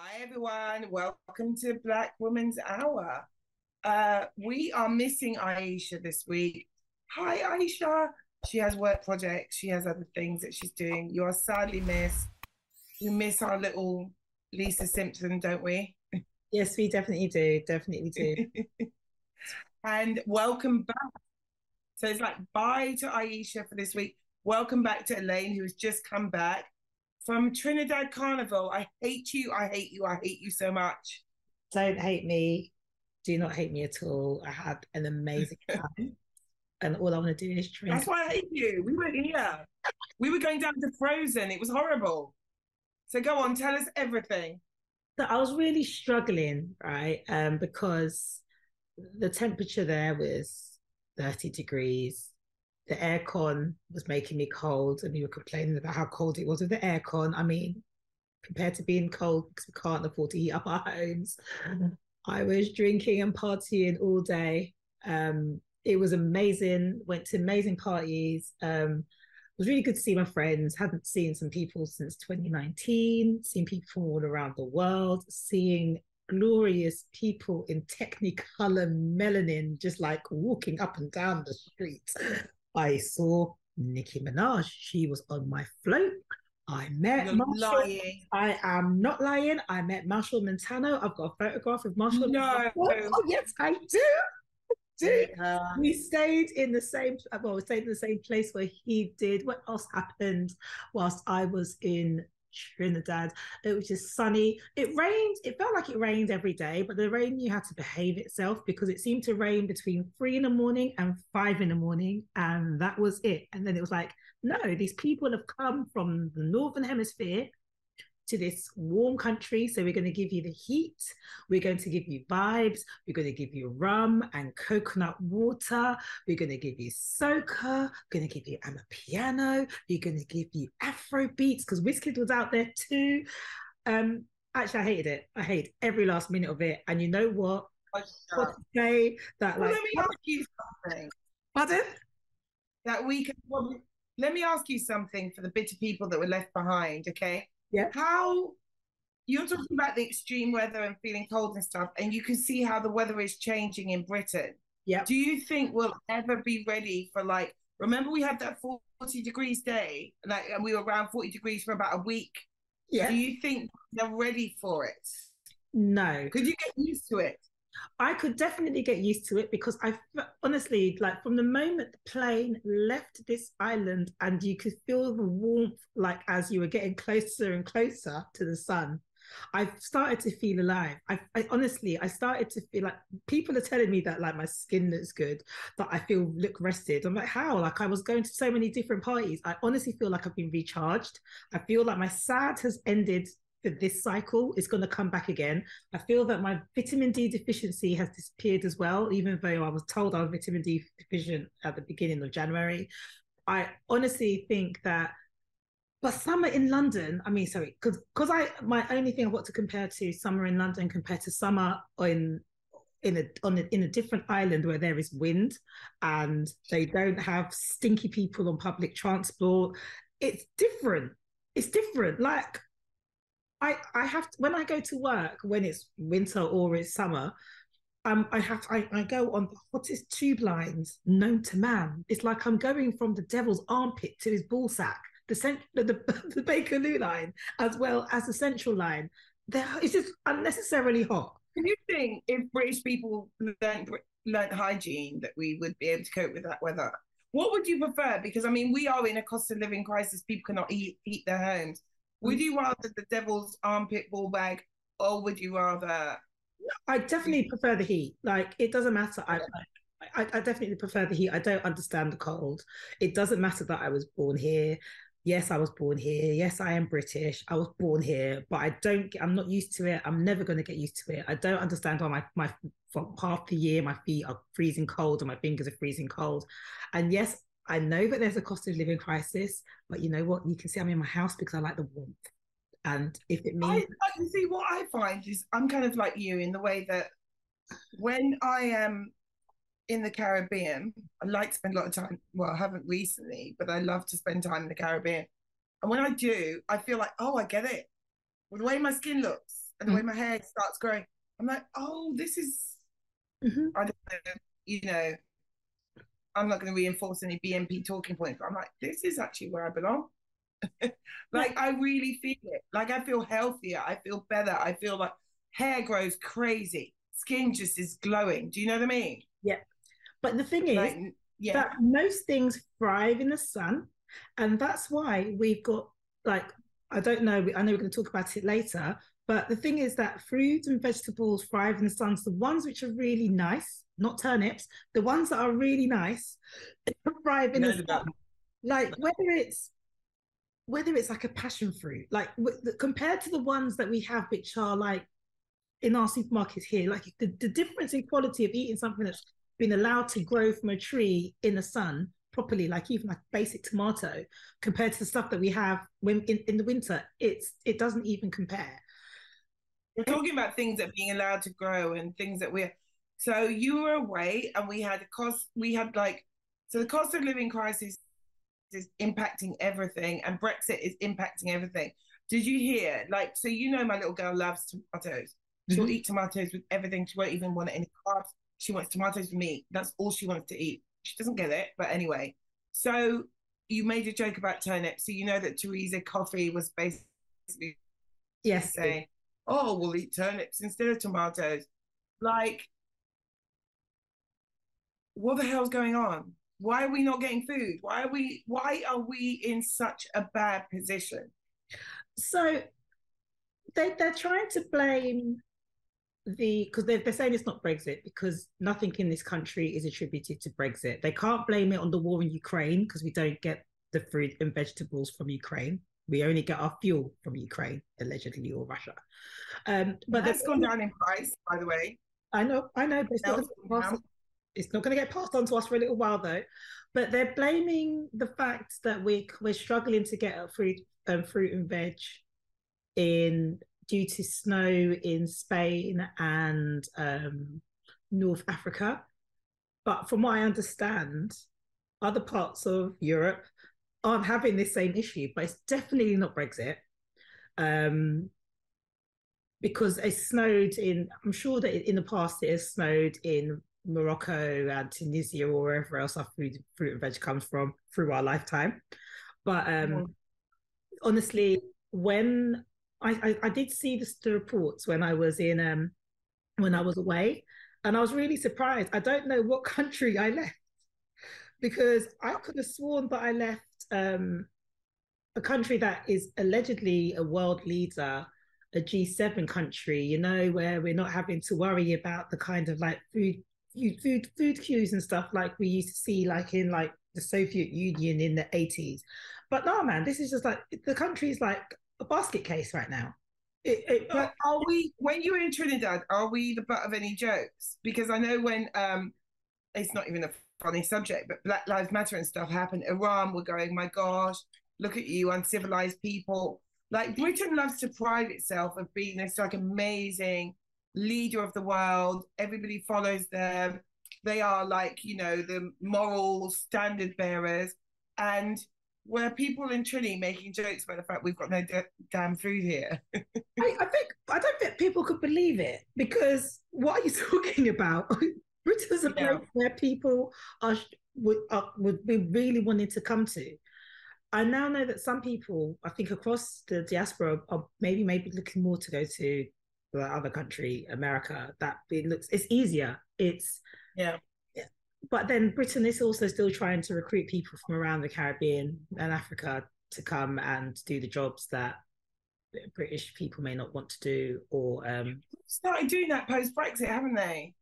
Hi, everyone. Welcome to Black Women's Hour. Uh, we are missing Aisha this week. Hi, Aisha. She has work projects, she has other things that she's doing. You are sadly missed. We miss our little Lisa Simpson, don't we? Yes, we definitely do. Definitely do. and welcome back. So it's like bye to Aisha for this week. Welcome back to Elaine, who has just come back from Trinidad Carnival. I hate you. I hate you. I hate you so much. Don't hate me. Do not hate me at all. I had an amazing time. and all I want to do is drink. That's why I hate you. We were here. we were going down to Frozen. It was horrible. So go on, tell us everything. So I was really struggling, right? Um, because the temperature there was 30 degrees. The aircon was making me cold, and we were complaining about how cold it was with the aircon. I mean, compared to being cold because we can't afford to heat up our homes, mm-hmm. I was drinking and partying all day. Um, it was amazing. Went to amazing parties. Um, it was really good to see my friends. Hadn't seen some people since 2019. Seen people from all around the world. Seeing glorious people in Technicolor melanin, just like walking up and down the street. I saw Nicki Minaj. She was on my float. I met You're Machel. lying. I am not lying. I met Machel Montano. I've got a photograph of Machel. No. Oh, oh, yes, I do. Dude, yeah. we stayed in the same well, we stayed in the same place where he did. What else happened whilst I was in Trinidad? It was just sunny. It rained. It felt like it rained every day, but the rain you had to behave itself because it seemed to rain between three in the morning and five in the morning, and that was it. And then it was like, no, these people have come from the northern hemisphere to this warm country. So we're going to give you the heat. We're going to give you vibes. We're going to give you rum and coconut water. We're going to give you soca. We're going to give you amapiano. We're going to give you Afro beats because Wizkid was out there too. Um, actually, I hated it. I hate every last minute of it. And you know what? What to say that well, like. Let me ask you something. Pardon? That we can. Well, let me ask you something for the bitter people that were left behind. Okay yeah. How you're talking about the extreme weather and feeling cold and stuff, and you can see how the weather is changing in Britain. Yeah. Do you think we'll ever be ready for like? Remember, we had that forty degrees day, like, and we were around forty degrees for about a week. Yeah. Do you think they're ready for it? No. Could you get used to it? I could definitely get used to it because I honestly, like from the moment the plane left this island and you could feel the warmth, like as you were getting closer and closer to the sun, I started to feel alive. I, I, honestly, I started to feel like people are telling me that like my skin looks good, that I feel look rested. I'm like, how? Like I was going to so many different parties. I honestly feel like I've been recharged. I feel like my sad has ended for this cycle is going to come back again. I feel that my vitamin D deficiency has disappeared as well, even though I was told I was vitamin D deficient at the beginning of January. I honestly think that, but summer in London, I mean, sorry, because because I my only thing I've got to compare to summer in London compared to summer in in a on a, in a different island where there is wind and they don't have stinky people on public transport. It's different. It's different. Like I I have to, when I go to work when it's winter or it's summer, um, I have I, I go on the hottest tube lines known to man. It's like I'm going from the devil's armpit to his ballsack, the cent- the, the, the Bakerloo line as well as the central line. There, it's just unnecessarily hot. Do you think if British people learned learned hygiene that we would be able to cope with that weather? What would you prefer? Because I mean, we are in a cost of living crisis. People cannot eat, heat their homes. Would mm. you rather the devil's armpit ball bag, or would you rather? I definitely prefer the heat. Like it doesn't matter. I, I, I definitely prefer the heat. I don't understand the cold. It doesn't matter that I was born here. Yes, I was born here. Yes, I am British. I was born here, but I don't. I'm not used to it. I'm never going to get used to it. I don't understand why my my for half the year my feet are freezing cold and my fingers are freezing cold. And yes, I know that there's a cost of living crisis, but you know what? You can see I'm in my house because I like the warmth. And if it means. I, I see what I find is I'm kind of like you in the way that when I am in the Caribbean, I like to spend a lot of time. Well, I haven't recently, but I love to spend time in the Caribbean. And when I do, I feel like, oh, I get it. With the way my skin looks, and the way my hair starts growing. I'm like, oh, this is, Mhm. I don't know, you know, I'm not going to reinforce any BNP talking points, but I'm like, this is actually where I belong. like, I really feel it. Like, I feel healthier. I feel better. I feel like hair grows crazy. Skin just is glowing. Do you know what I mean? Yeah. But the thing is yeah. that most things thrive in the sun, and that's why we've got like I don't know. I know we're going to talk about it later, but the thing is that fruits and vegetables thrive in the sun. So the ones which are really nice, not turnips, the ones that are really nice thrive in Know the sun. Like whether it's whether it's like a passion fruit, like w- the- compared to the ones that we have, which are like in our supermarkets here, like the, the difference in quality of eating something that's been allowed to grow from a tree in the sun properly, like even like basic tomato, compared to the stuff that we have when in, in the winter, it's it doesn't even compare. We're talking about things that are being allowed to grow and things that we're. So you were away, and we had a cost. We had like, so the cost of living crisis is impacting everything, and Brexit is impacting everything. Did you hear? Like, so you know, my little girl loves tomatoes. She'll Mhm. eat tomatoes with everything. She won't even want any carbs. She wants tomatoes with meat. That's all she wants to eat. She doesn't get it, but anyway. So you made a joke about turnips. So you know that Theresa Coffey was basically Yes, saying, "Oh, we'll eat turnips instead of tomatoes." Like, what the hell's going on? Why are we not getting food? Why are we? Why are we in such a bad position? so they they're trying to blame the because they're, they're saying it's not Brexit because nothing in this country is attributed to Brexit. They can't blame it on the war in Ukraine because we don't get the fruit and vegetables from Ukraine. We only get our fuel from Ukraine, allegedly, or Russia. Um, but that's gone down in price, by the way. I know, I know, but it's not, It's not going to get passed on to us for a little while, though. But they're blaming the fact that we we're struggling to get fruit um, fruit and veg in due to snow in Spain and um, North Africa. But from what I understand, other parts of Europe aren't having this same issue. But it's definitely not Brexit. Um, because it snowed in i'm sure that in the past it has snowed in morocco and tunisia or wherever else our food fruit and veg comes from through our lifetime. But um honestly when I, I i did see the, the reports when i was in um when i was away and i was really surprised. I don't know what country i left because i could have sworn that i left um a country that is allegedly a world leader a G7 country, you know, where we're not having to worry about the kind of like food food food, food queues and stuff like we used to see like in like the Soviet Union in the 80s. But no man, this is just like the country is like a basket case right now. It, it, But are we when you were in Trinidad, are we the butt of any jokes? Because I know when um it's not even a funny subject, but Black Lives Matter and stuff happened, Iran were going, My gosh, look at you, uncivilized people. Like Britain loves to pride itself of being this like amazing leader of the world. Everybody follows them. They are like, you know, the moral standard bearers. And where people in Trinity making jokes about the fact we've got no d- damn food here. I, I think I don't think people could believe it because what are you talking about? Britain's a Yeah. place where people are would are, would be really wanting to come to. I now know that some people, I think across the diaspora, are maybe maybe looking more to go to the other country, America. That it looks it's easier. It's Yeah. but then Britain is also still trying to recruit people from around the Caribbean and Africa to come and do the jobs that British people may not want to do, or um, started doing that post Brexit, haven't they?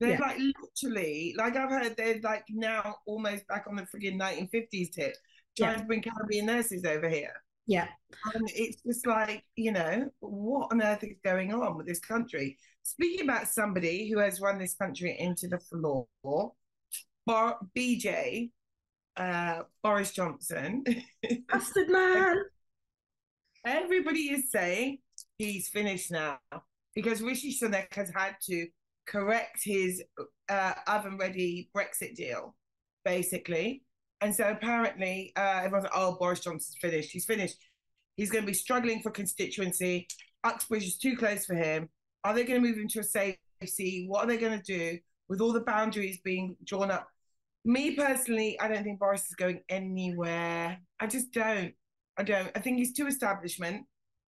They're Yeah. like literally, like I've heard, they're like now almost back on the friggin' 1950s tip, trying Yeah. to bring Caribbean nurses over here. Yeah, And it's just like, you know, what on earth is going on with this country? Speaking about somebody who has run this country into the floor, Bar- BJ, uh, Boris Johnson, bastard man. everybody is saying he's finished now because Rishi Sunak has had to correct his uh, oven ready Brexit deal, basically. And so apparently, uh, everyone's like, oh, Boris Johnson's finished. He's finished. He's going to be struggling for constituency. Uxbridge is too close for him. Are they going to move him to a safe seat? What are they going to do with all the boundaries being drawn up? Me personally, I don't think Boris is going anywhere. I just don't. I don't. I think he's too establishment.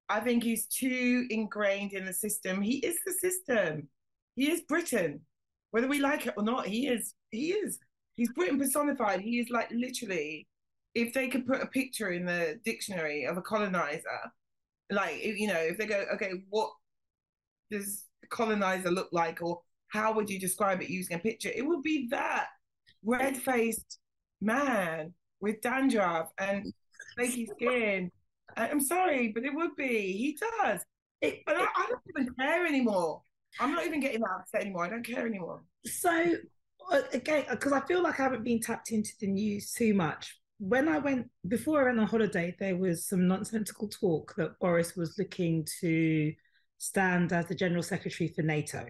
I think he's too ingrained in the system. He is the system. He is Britain. Whether we like it or not, he is. He is. He's Britain personified. He is like literally, if they could put a picture in the dictionary of a colonizer, like you know, if they go, okay, what does colonizer look like, or how would you describe it using a picture? It would be that red faced man with dandruff and flaky skin. I'm sorry, but it would be. He does. It, but I, I, don't even care anymore. I'm not even getting that upset anymore. I don't care anymore. So again, because I feel like I haven't been tapped into the news too much. When I went before I went on holiday, there was some nonsensical talk that Boris was looking to stand as the general secretary for NATO.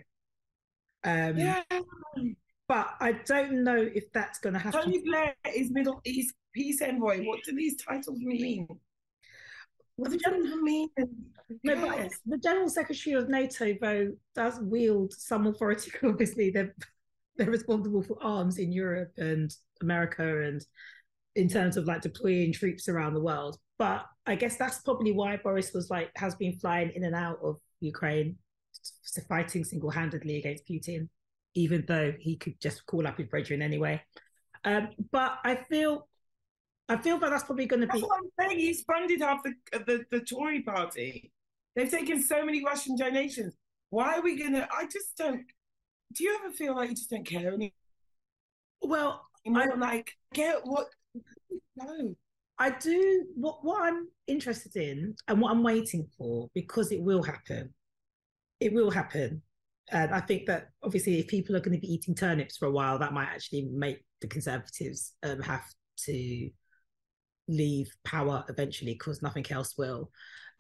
Um, yeah. But I don't know if that's going to happen. Tony Blair is Middle East peace envoy. What do these titles mean? What the general mean? No, but the general secretary of NATO, though, does wield some authority. Obviously, they're they're responsible for arms in Europe and America, and in terms of like deploying troops around the world. But I guess that's probably why Boris was like has been flying in and out of Ukraine, fighting single handedly against Putin, even though he could just call up his brethren anyway. Um, but I feel I feel that that's probably going to be. That's what I'm saying. He's funded half the, the the Tory party. They've taken so many Russian donations. Why are we going to? I just don't. Do you ever feel like you just don't care anymore? Well, I don't like get what. No, I do. What what I'm interested in and what I'm waiting for because it will happen. It will happen. And I think that obviously, if people are going to be eating turnips for a while, that might actually make the Conservatives um, have to leave power eventually because nothing else will,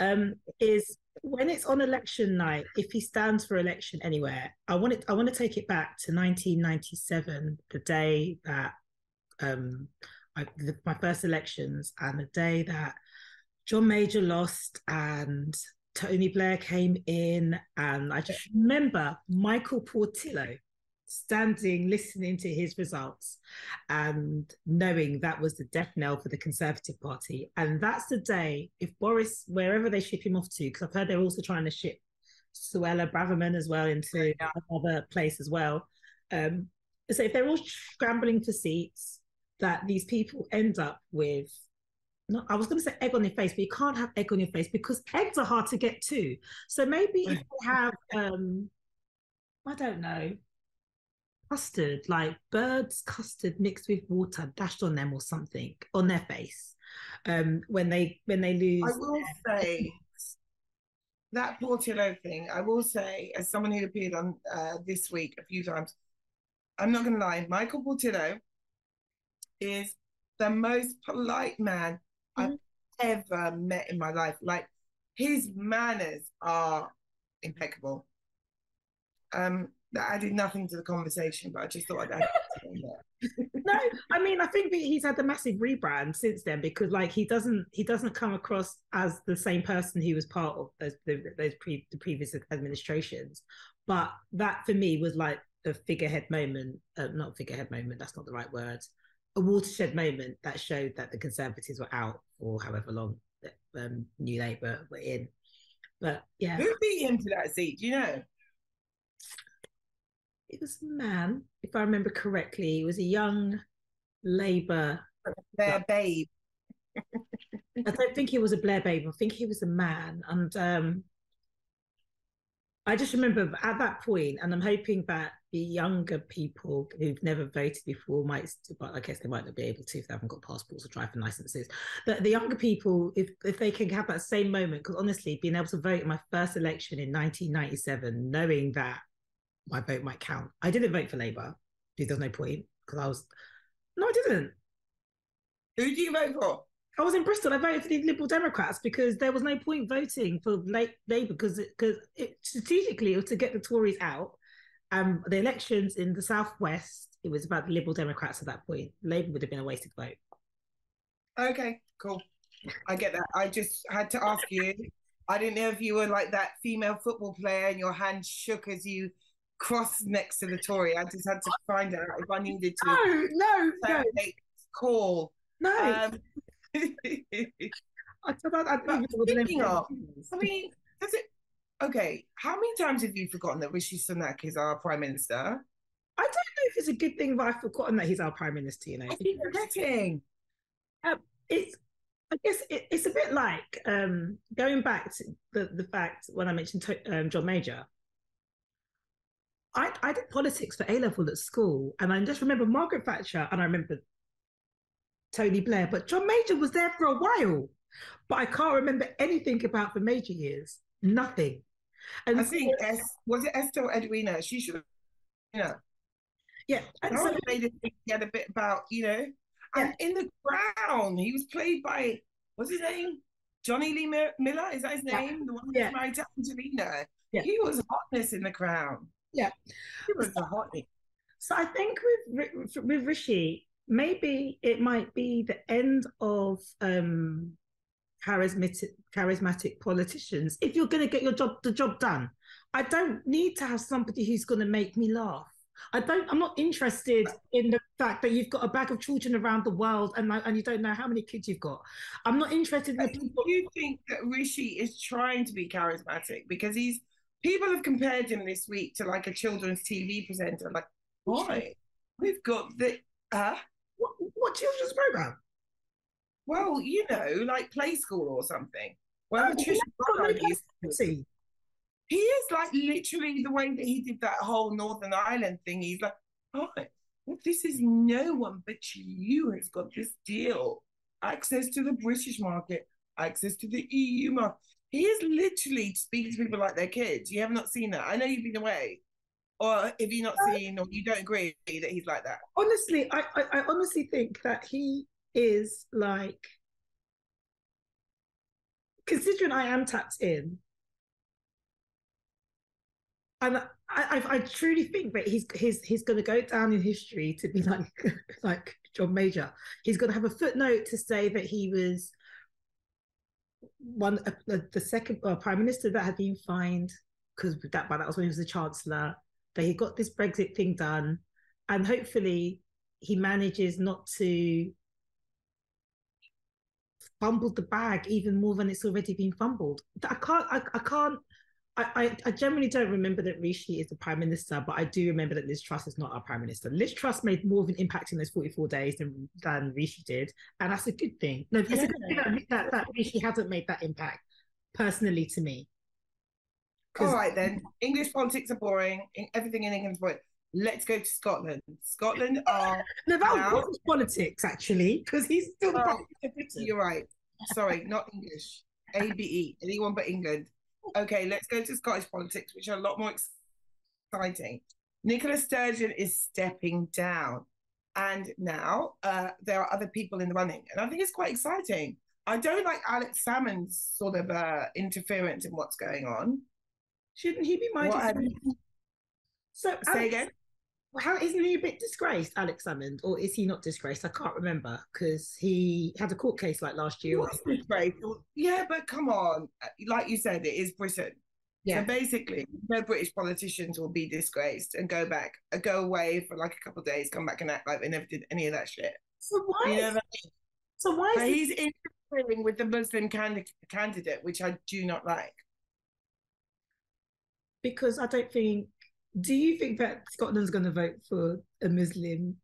um, is when it's on election night, if he stands for election anywhere, I want it I want to take it back to 1997, the day that um I, the, my first elections and the day that John Major lost and Tony Blair came in. And I just remember Michael Portillo standing listening to his results and knowing that was the death knell for the Conservative Party. And that's the day, if Boris, wherever they ship him off to, because I've heard they're also trying to ship Suella Braverman as well into yeah. another place as well. Um, so if they're all scrambling for seats, that these people end up with no, I was going to say egg on your face, but you can't have egg on your face because eggs are hard to get to. So maybe if they have, um, I don't know, custard, like bird's custard mixed with water dashed on them or something on their face um, when they when they lose. I will say that Portillo thing. I will say, as someone who appeared on uh, this week a few times, I'm not going to lie. Michael Portillo is the most polite man mm-hmm. I've ever met in my life. Like his manners are impeccable. Um, that added nothing to the conversation, but I just thought I'd add no, I mean I think he's had a massive rebrand since then because like he doesn't he doesn't come across as the same person he was part of those those pre, the previous administrations. But that for me was like a figurehead moment, uh, not figurehead moment. That's not the right word. A watershed moment that showed that the Conservatives were out for however long um, New Labour were in. But yeah, who beat him to that seat? Do you know? It was a man, if I remember correctly. He was a young Labour. Blair babe. I don't think he was a Blair babe. I think he was a man. And um, I just remember at that point, and I'm hoping that the younger people who've never voted before might, but I guess they might not be able to if they haven't got passports or driving licenses. But the younger people, if if they can have that same moment, because honestly, being able to vote in my first election in 1997, knowing that my vote might count. I didn't vote for Labour because there's no point because I was no, I didn't. Who do you vote for? I was in Bristol. I voted for the Liberal Democrats because there was no point voting for Labour because because it, strategically it was to get the Tories out. Um, the elections in the southwest, it was about the Liberal Democrats at that point. Labour would have been a wasted vote. Okay, cool. I get that. I just had to ask you I didn't know if you were like that female football player and your hand shook as you crossed next to the Tory. I just had to find out if I needed to. No, no, no. Call. No. Um, I thought I, I, speaking of, I mean, does it? Okay, how many times have you forgotten that Rishi Sunak is our prime minister? I don't know if it's a good thing that I've forgotten that he's our prime minister. You know, I keep forgetting. Um, it's I guess it, it's a bit like um, going back to the, the fact when I mentioned to, um, John Major. I, I did politics for A level at school, and I just remember Margaret Thatcher and I remember Tony Blair, but John Major was there for a while. But I can't remember anything about the Major years. Nothing. And I think so, es, was it Esther Edwina? She should have, you know. Yeah, and so, made it think he had a bit about you know and in the crown, he was played by what's his name? Jonny Lee Miller, is that his name? Yeah. The one that's married to Angelina. Yeah. He was hotness in the crown. Yeah. He was a hotness. So I think with with Rishi, maybe it might be the end of um charismatic charismatic politicians. If you're gonna get your job the job done, I don't need to have somebody who's gonna make me laugh. I don't. I'm not interested in the fact that you've got a bag of children around the world and and you don't know how many kids you've got. I'm not interested in the people. Do you think that Rishi is trying to be charismatic because he's people have compared him this week to like a children's TV presenter? Like, why? We've got the uh what, what children's program? Well, you know, like play school or something. Well, oh, Patricia he is like literally the way that he did that whole Northern Ireland thing. He's like, oh, this is no one but you has got this deal. Access to the British market, access to the EU market. He is literally speaking to people like they're kids. You have not seen that. I know you've been away. Or if you're not uh, seen or you don't agree that he's like that. Honestly, I, I, I honestly think that he is like considering I am tapped in, and I, I, I, truly think that he's he's he's going to go down in history to be like like John Major. He's going to have a footnote to say that he was one uh, the second uh, prime minister that had been fined because that by that was when he was the chancellor. That he got this Brexit thing done, and hopefully he manages not to fumble the bag even more than it's already been fumbled. I can't I, I can't I, I, generally don't remember that Rishi is the prime minister, but I do remember that Liz Truss is not our prime minister. Liz Truss made more of an impact in those 44 days than, than Rishi did. And that's a good thing. No, it's yeah. a good thing that, that, Rishi hasn't made that impact personally to me. All right, then. English politics are boring. Everything in England's boring. Let's go to Scotland. Scotland are. no, that now... was politics, actually, because he's still the oh, You're right. Sorry, not English. ABE. Anyone but England okay, let's go to Scottish politics, which are a lot more exciting. Nicola Sturgeon is stepping down. And now uh, there are other people in the running. And I think it's quite exciting. I don't like Alex Salmond's sort of uh, interference in what's going on. Shouldn't he be minded? So, say Alex, again how isn't he a bit disgraced, Alex Salmond, or is he not disgraced? I can't remember because he had a court case like last year. Disgraced. Yeah, but come on, like you said, it is Britain. Yeah. So basically, no British politicians will be disgraced and go back, uh, go away for like a couple of days, come back and act like they never did any of that shit. So why? You know is, I mean? So why? Is he's interfering with the Muslim candidate, which I do not like. Because I don't think do you think that Scotland's going to vote for a Muslim?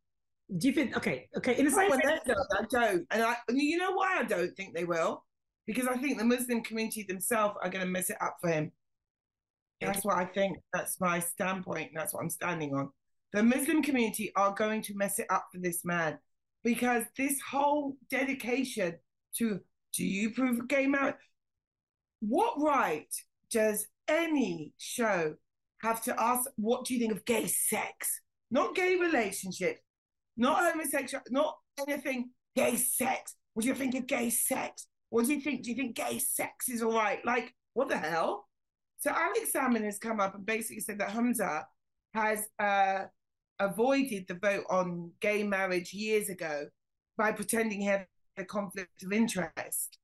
Do you think? Okay, okay. In a same way, no, I don't, and I. You know why I don't think they will? Because I think the Muslim community themselves are going to mess it up for him. That's what I think. That's my standpoint. That's what I'm standing on. The Muslim community are going to mess it up for this man because this whole dedication to do you prove a gay marriage? What right does any show have to ask, what do you think of gay sex? Not gay relationships, not homosexual, not anything gay sex. What do you think of gay sex? What do you think? Do you think gay sex is all right? Like, what the hell? So Alex Salmond has come up and basically said that Humza has uh, avoided the vote on gay marriage years ago by pretending he had a conflict of interest.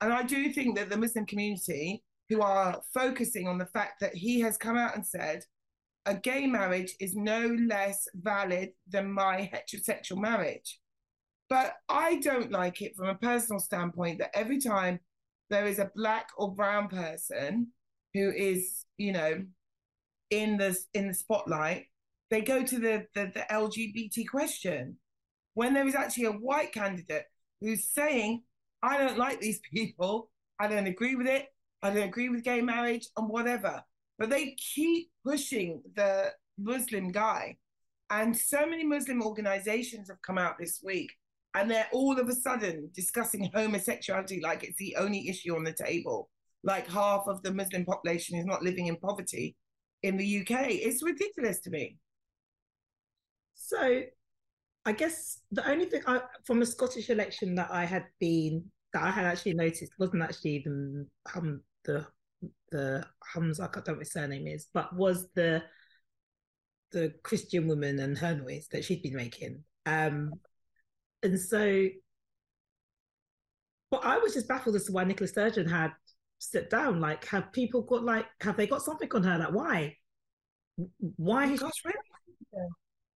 And I do think that the Muslim community, who are focusing on the fact that he has come out and said, a gay marriage is no less valid than my heterosexual marriage. But I don't like it from a personal standpoint that every time there is a black or brown person who is, you know, in the in the spotlight, they go to the, the, the LGBT question. When there is actually a white candidate who's saying, I don't like these people, I don't agree with it, I don't agree with gay marriage and whatever. But they keep pushing the Muslim guy. And so many Muslim organizations have come out this week and they're all of a sudden discussing homosexuality like it's the only issue on the table. Like half of the Muslim population is not living in poverty in the UK. It's ridiculous to me. So, I guess the only thing I, from a Scottish election that I had been that I had actually noticed wasn't actually even um, the the Humza, I don't know what his surname is, but was the the Christian woman and her noise that she'd been making. Um, and so, but I was just baffled as to why Nicola Sturgeon had stepped down. Like, have people got like, have they got something on her? Like, why? Why? Gosh, really? Yeah.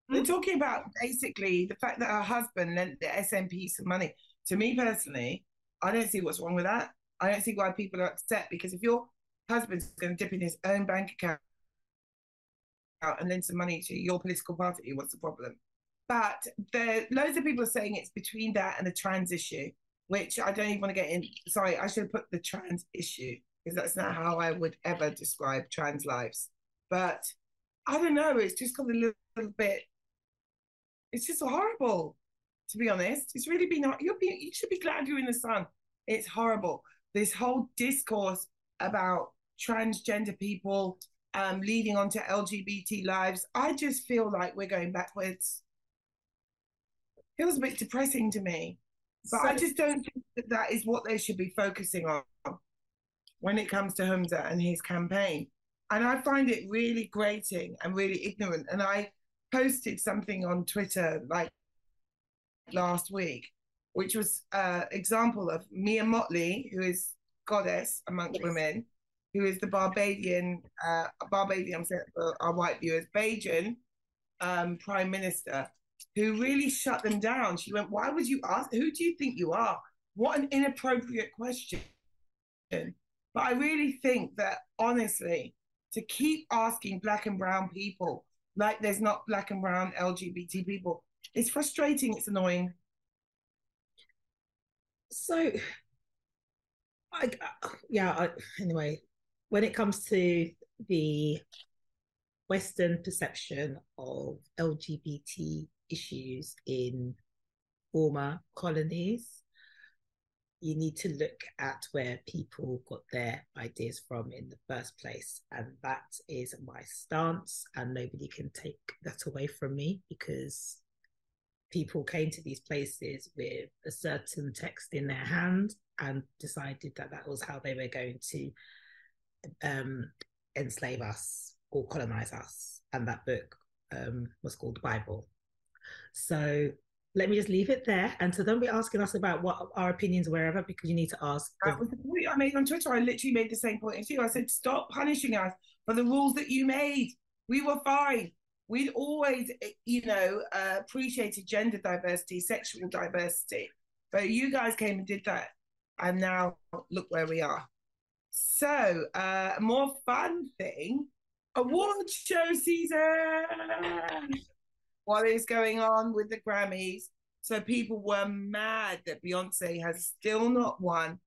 They're talking about basically the fact that her husband lent the SNP some money. To me personally, I don't see what's wrong with that. I don't see why people are upset because if your husband's going to dip in his own bank account and lend some money to your political party, what's the problem? But there, loads of people are saying it's between that and the trans issue, which I don't even want to get in. Sorry, I should have put the trans issue because that's not how I would ever describe trans lives. But I don't know. It's just got a little, little bit. It's just horrible, to be honest. It's really been. You'll be. You should be glad you're in the sun. It's horrible. This whole discourse about transgender people um, leading onto LGBT lives. I just feel like we're going backwards It was a bit depressing to me. But so, I just don't think that that is what they should be focusing on when it comes to Humza and his campaign. And I find it really grating and really ignorant. And I posted something on Twitter like last week, which was an uh, example of Mia Mottley, who is goddess amongst yes. women, who is the Barbadian, uh, Barbadian, I'm saying for our white viewers, Bajan um, prime minister who really shut them down. She went, Why would you ask? Who do you think you are? What an inappropriate question. But I really think that honestly, to keep asking black and brown people like there's not black and brown LGBT people, it's frustrating, it's annoying. So, I, uh, yeah, I, anyway, when it comes to the Western perception of LGBT issues in former colonies, you need to look at where people got their ideas from in the first place. And that is my stance. And nobody can take that away from me because people came to these places with a certain text in their hand and decided that that was how they were going to um, enslave us or colonize us. And that book um, was called the Bible. So let me just leave it there. And so don't be asking us about what our opinions wherever because you need to ask. That the I made on Twitter. I literally made the same point as you. I said, stop punishing us for the rules that you made. We were fine. We'd always, you know, uh, appreciated gender diversity, sexual diversity. But you guys came and did that. And now look where we are. So, uh, more fun thing award show season what is going on with the Grammys. So people were mad that Beyonce has still not won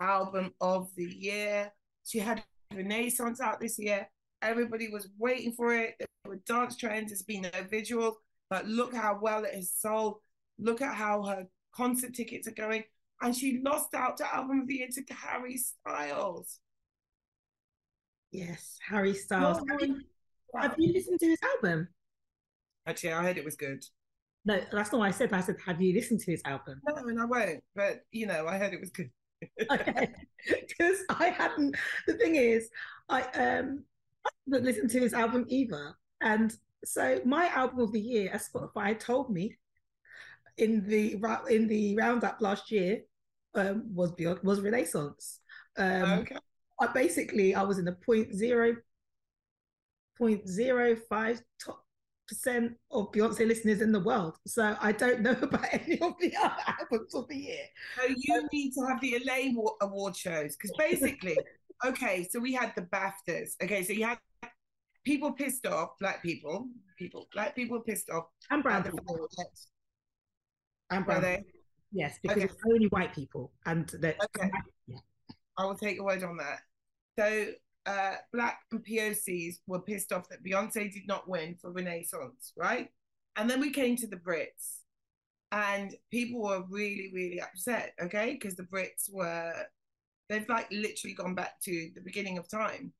album of the year. She had Renaissance out this year. Everybody was waiting for it. There were dance trends. There's been no visuals, but look how well it has sold. Look at how her concert tickets are going. And she lost out to album the to Harry Styles. Yes, Harry Styles. have, you, have you listened to his album? Actually, I heard it was good. No, that's not what I said. I said, have you listened to his album? No, and I won't. But you know, I heard it was good. okay, because I hadn't. The thing is, I um I haven't listened to his album either, and so my album of the year, as Spotify told me in the in the roundup last year, um, was beyond was Renaissance. Um, okay. I basically I was in the point zero point zero five top percent of Beyonce listeners in the world. So I don't know about any of the other albums of the year. So you need to have the Elaine award shows because basically, okay, so we had the BAFTAs. Okay, so you had people pissed off, black people, people, black people pissed off. And brown people. And brown. They? Yes, because okay. it's only white people, and that. Okay. Yeah. I will take a word on that. So uh, black and POCs were pissed off that Beyonce did not win for Renaissance, right? And then we came to the Brits, and people were really, really upset, okay? Because the Brits were, they've like literally gone back to the beginning of time.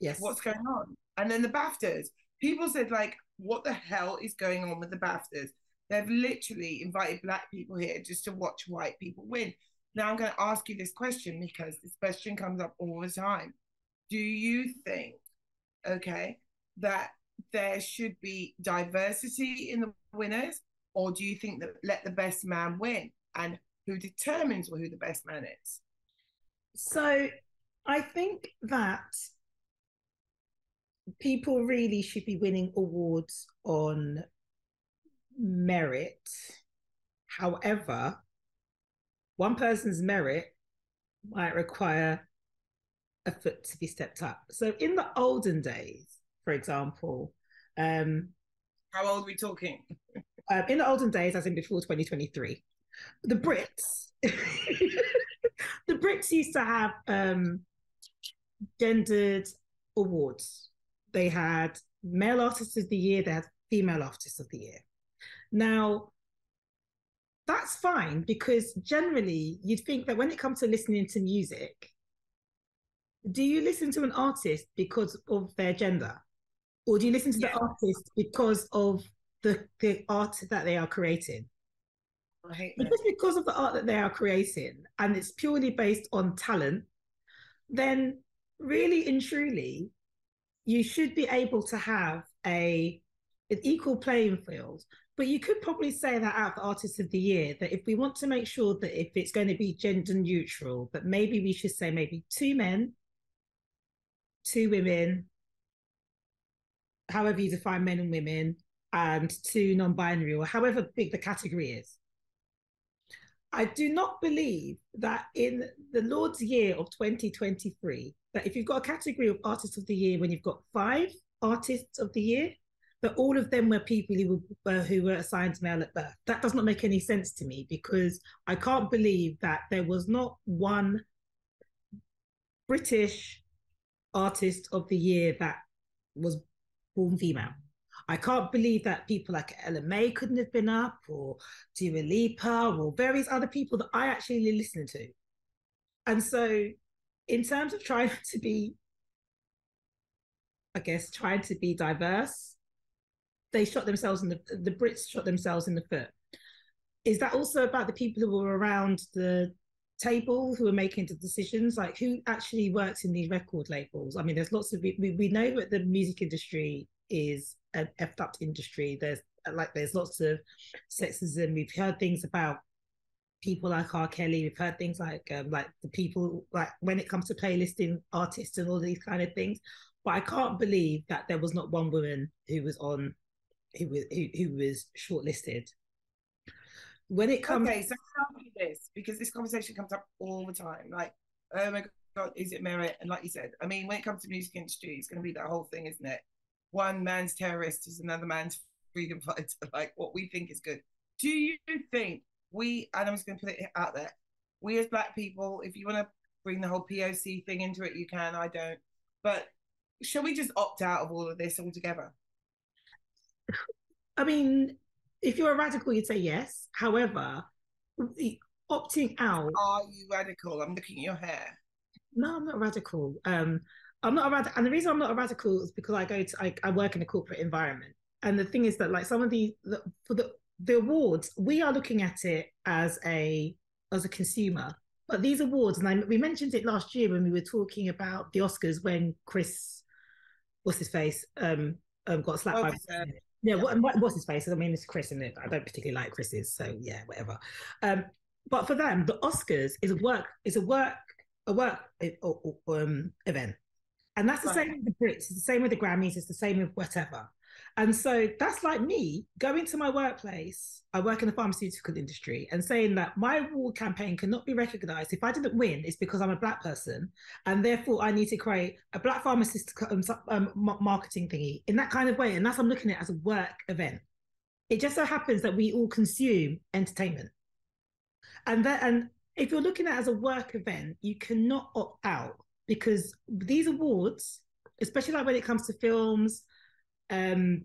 Yes. What's going on? And then the BAFTAs, people said, like, what the hell is going on with the BAFTAs? They've literally invited black people here just to watch white people win. Now I'm going to ask you this question because this question comes up all the time. Do you think, okay, that there should be diversity in the winners, or do you think that let the best man win? And who determines who the best man is? So I think that people really should be winning awards on merit. However, one person's merit might require a foot to be stepped up. So in the olden days, for example, um, how old are we talking? uh, in the olden days, as in before 2023, the Brits, the Brits used to have um, gendered awards. They had male artist of the year, they had female artist of the year. Now, that's fine because generally you'd think that when it comes to listening to music, do you listen to an artist because of their gender? Or do you listen to yeah. the artist because of the, the art that they are creating? Because because of the art that they are creating and it's purely based on talent, then really and truly, you should be able to have a an equal playing field but you could probably say that out of the artist of the year, that if we want to make sure that if it's going to be gender neutral, that maybe we should say maybe two men, two women, however you define men and women, and two non-binary, or however big the category is. I do not believe that in the Lord's year of 2023, that if you've got a category of artist of the year when you've got five artists of the year, but all of them were people who were, who were assigned male at birth. That does not make any sense to me because I can't believe that there was not one British artist of the year that was born female. I can't believe that people like Ella Mai couldn't have been up, or Dua Lipa, or various other people that I actually listen to. And so, in terms of trying to be, I guess, trying to be diverse, they shot themselves in the the Brits shot themselves in the foot. Is that also about the people who were around the table who are making the decisions? Like who actually works in these record labels? I mean, there's lots of we we know that the music industry is an effed up industry. There's like there's lots of sexism. We've heard things about people like R. Kelly. We've heard things like um, like the people like when it comes to playlisting artists and all these kind of things. But I can't believe that there was not one woman who was on who was who, who was shortlisted. When it comes, okay, so tell me this because this conversation comes up all the time. Like, oh my god, is it merit? And like you said, I mean, when it comes to music industry, it's going to be that whole thing, isn't it? One man's terrorist is another man's freedom fighter. Like what we think is good. Do you think we? And I'm just going to put it out there. We as black people, if you want to bring the whole POC thing into it, you can. I don't. But shall we just opt out of all of this altogether? I mean, if you're a radical, you'd say yes. However, opting out. Are you radical? I'm looking at your hair. No, I'm not radical. Um, I'm not a radical, and the reason I'm not a radical is because I go to I, I work in a corporate environment, and the thing is that like some of the, the for the the awards, we are looking at it as a as a consumer. But these awards, and I, we mentioned it last year when we were talking about the Oscars when Chris, what's his face, um, um got slapped oh, by. Yeah, what, what's his face? I mean, it's Chris, and I don't particularly like Chris's, so yeah, whatever. Um, but for them, the Oscars is a work is a work a work um, event, and that's the right. same with the Brits. It's the same with the Grammys. It's the same with whatever. And so that's like me going to my workplace. I work in the pharmaceutical industry and saying that my award campaign cannot be recognized if I didn't win, it's because I'm a black person. And therefore, I need to create a black pharmacist um, um marketing thingy in that kind of way. And that's I'm looking at as a work event. It just so happens that we all consume entertainment. And that, and if you're looking at as a work event, you cannot opt out because these awards, especially like when it comes to films, um,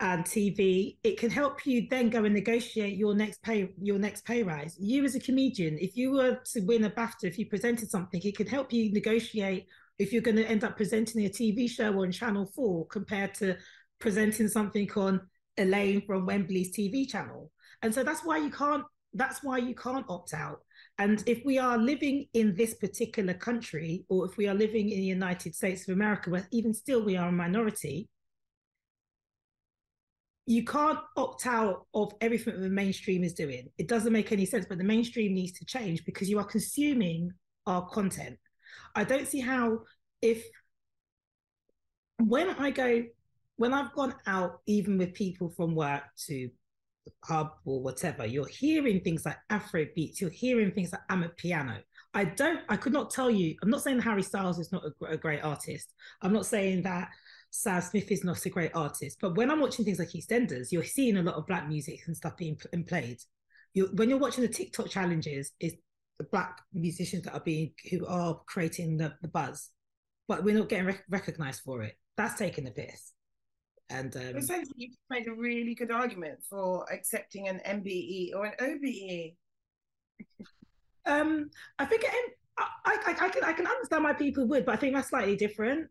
and TV, it can help you then go and negotiate your next pay your next pay rise. You as a comedian, if you were to win a BAFTA, if you presented something, it can help you negotiate if you're going to end up presenting a TV show on Channel Four compared to presenting something on Elaine from Wembley's TV channel. And so that's why you can't. That's why you can't opt out. And if we are living in this particular country, or if we are living in the United States of America, where even still we are a minority, you can't opt out of everything the mainstream is doing. It doesn't make any sense, but the mainstream needs to change because you are consuming our content. I don't see how if when I go when I've gone out, even with people from work to pub or whatever, you're hearing things like Afro beats, you're hearing things like Amapiano. I don't, I could not tell you, I'm not saying Harry Styles is not a, a great artist. I'm not saying that Sam Smith is not a great artist, but when I'm watching things like EastEnders, you're seeing a lot of black music and stuff being played. You, when you're watching the TikTok challenges, it's the black musicians that are being who are creating the, the buzz, but we're not getting rec- recognized for it. That's taking the piss. And um, essentially, you made a really good argument for accepting an MBE or an OBE. um, I think I, I, I, can I can understand why people would, but I think that's slightly different.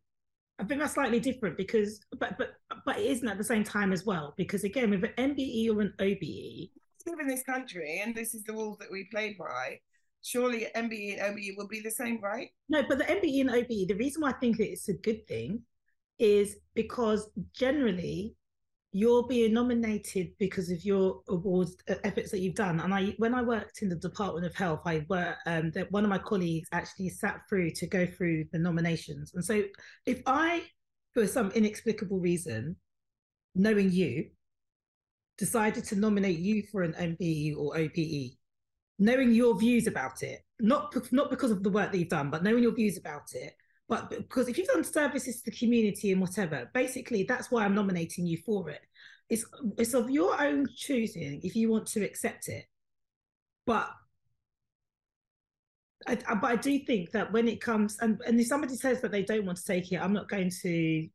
I think that's slightly different because, but but but it isn't at the same time as well because again with an MBE or an OBE, live in this country and this is the rules that we play by. Surely MBE and OBE will be the same, right? No, but the MBE and OBE, the reason why I think it's a good thing is because generally you're being nominated because of your awards uh, efforts that you've done. And I, when I worked in the Department of Health, I worked um, that one of my colleagues actually sat through to go through the nominations. And so, if I, for some inexplicable reason, knowing you, decided to nominate you for an MBE or OBE, knowing your views about it, not not because of the work that you've done, but knowing your views about it, but because if you've done services to the community and whatever, basically that's why I'm nominating you for it. It's it's of your own choosing if you want to accept it. But I, but I do think that when it comes and, and if somebody says that they don't want to take it, I'm not going to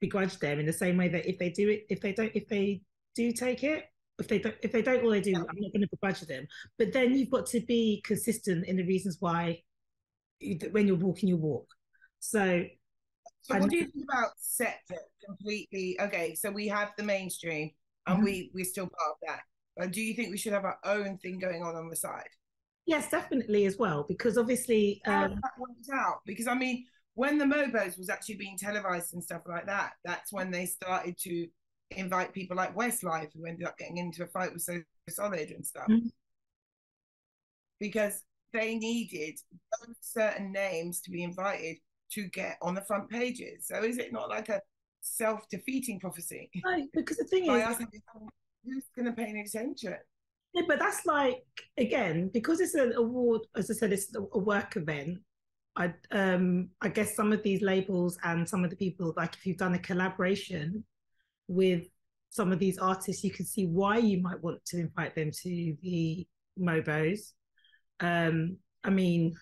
begrudge them in the same way that if they do it, if they don't, if they do take it, if they don't, if they don't, all they do, I'm not going to begrudge them. But then you've got to be consistent in the reasons why when you're walking your walk. So, so what do you think about separate completely? Okay, so we have the mainstream, and mm-hmm. we we're still part of that. But do you think we should have our own thing going on on the side? Yes, definitely as well, because obviously um, that worked out. Because I mean, when the Mobos was actually being televised and stuff like that, that's when they started to invite people like Westlife, who ended up getting into a fight with So Solid and stuff. Mm-hmm. Because they needed certain names to be invited to get on the front pages. So is it not like a self-defeating prophecy? Right, because the thing is, who's going to pay any attention? Yeah, but that's like again because it's an award. As I said, it's a work event. I um I guess some of these labels and some of the people, like if you've done a collaboration with some of these artists, you can see why you might want to invite them to the Mobos. Um, I mean,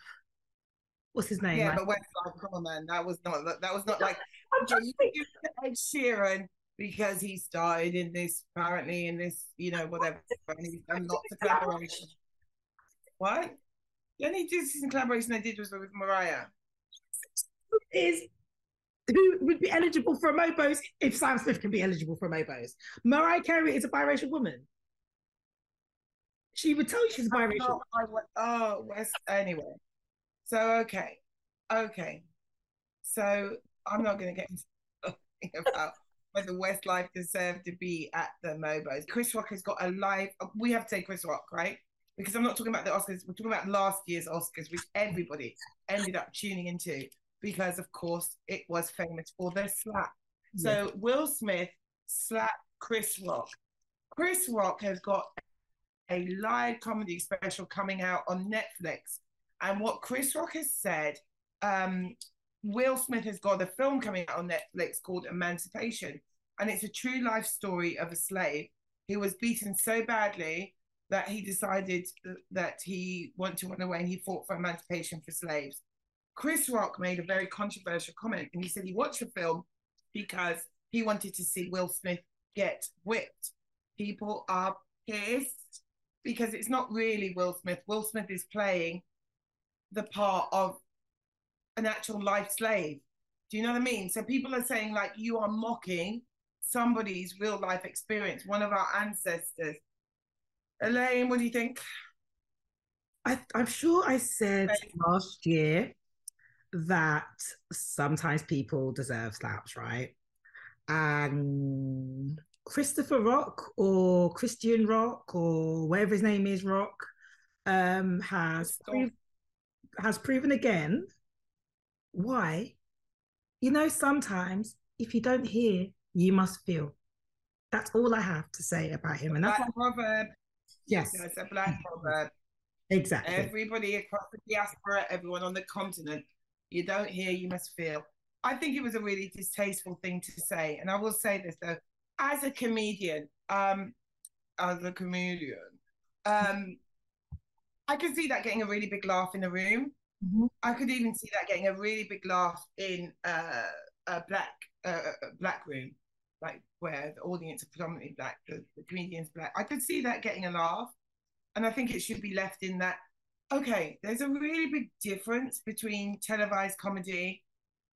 what's his name? Yeah, like, but Westlife, come on, man, that was not that was not like I'm just you Ed Sheeran because he started in this apparently in this you know whatever and he's done lots of collaboration. What? The only decent collaboration I did was with Mariah. Is who would be eligible for a Mobos if Sam Smith can be eligible for a Mobos? Mariah Carey is a biracial woman. She would tell you she's biracial. Oh, oh, West. Anyway, so okay, okay. So I'm not going to get into talking about whether Westlife deserved to be at the Mobos. Chris Rock has got a live. Uh, we have to say Chris Rock, right? because I'm not talking about the Oscars, we're talking about last year's Oscars, which everybody ended up tuning into because, of course, it was famous for their slap. So Will Smith slapped Chris Rock. Chris Rock has got a live comedy special coming out on Netflix. And what Chris Rock has said, um, Will Smith has got a film coming out on Netflix called Emancipation. And it's a true life story of a slave who was beaten so badly that he decided that he wanted to run away and he fought for emancipation for slaves. Chris Rock made a very controversial comment and he said he watched the film because he wanted to see Will Smith get whipped. People are pissed because it's not really Will Smith. Will Smith is playing the part of an actual life slave. Do you know what I mean? So people are saying, like, you are mocking somebody's real life experience, one of our ancestors. Elaine, what do you think? I, am sure I said last year that sometimes people deserve slaps, right? And Christopher Rock or Christian Rock or whatever his name is, Rock, um, has has proven again why. You know, sometimes if you don't hear, you must feel. That's all I have to say about him. And that's black proverb. Yes, it's a black proverb. Exactly. Everybody across the diaspora, everyone on the continent, you don't hear, you must feel. I think it was a really distasteful thing to say. And I will say this though, as a comedian, um, as a comedian, um, I could see that getting a really big laugh in the room. Mm-hmm. I could even see that getting a really big laugh in uh, a black uh, black room, like where the audience are predominantly black, the, the comedians black. I could see that getting a laugh, and I think it should be left in that. Okay, there's a really big difference between televised comedy